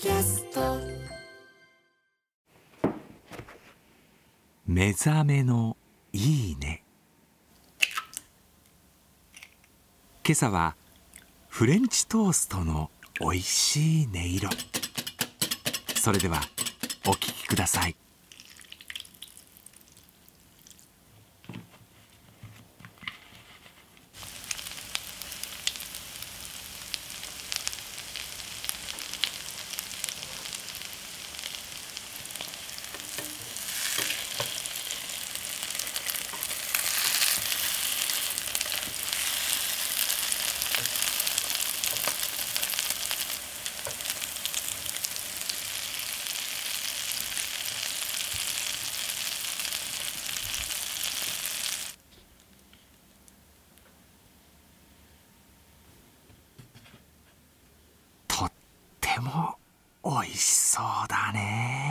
キャスト。目覚めのいいね。今朝はフレンチトーストのおいしい音色。それではお聞きください。も美味しそうだね。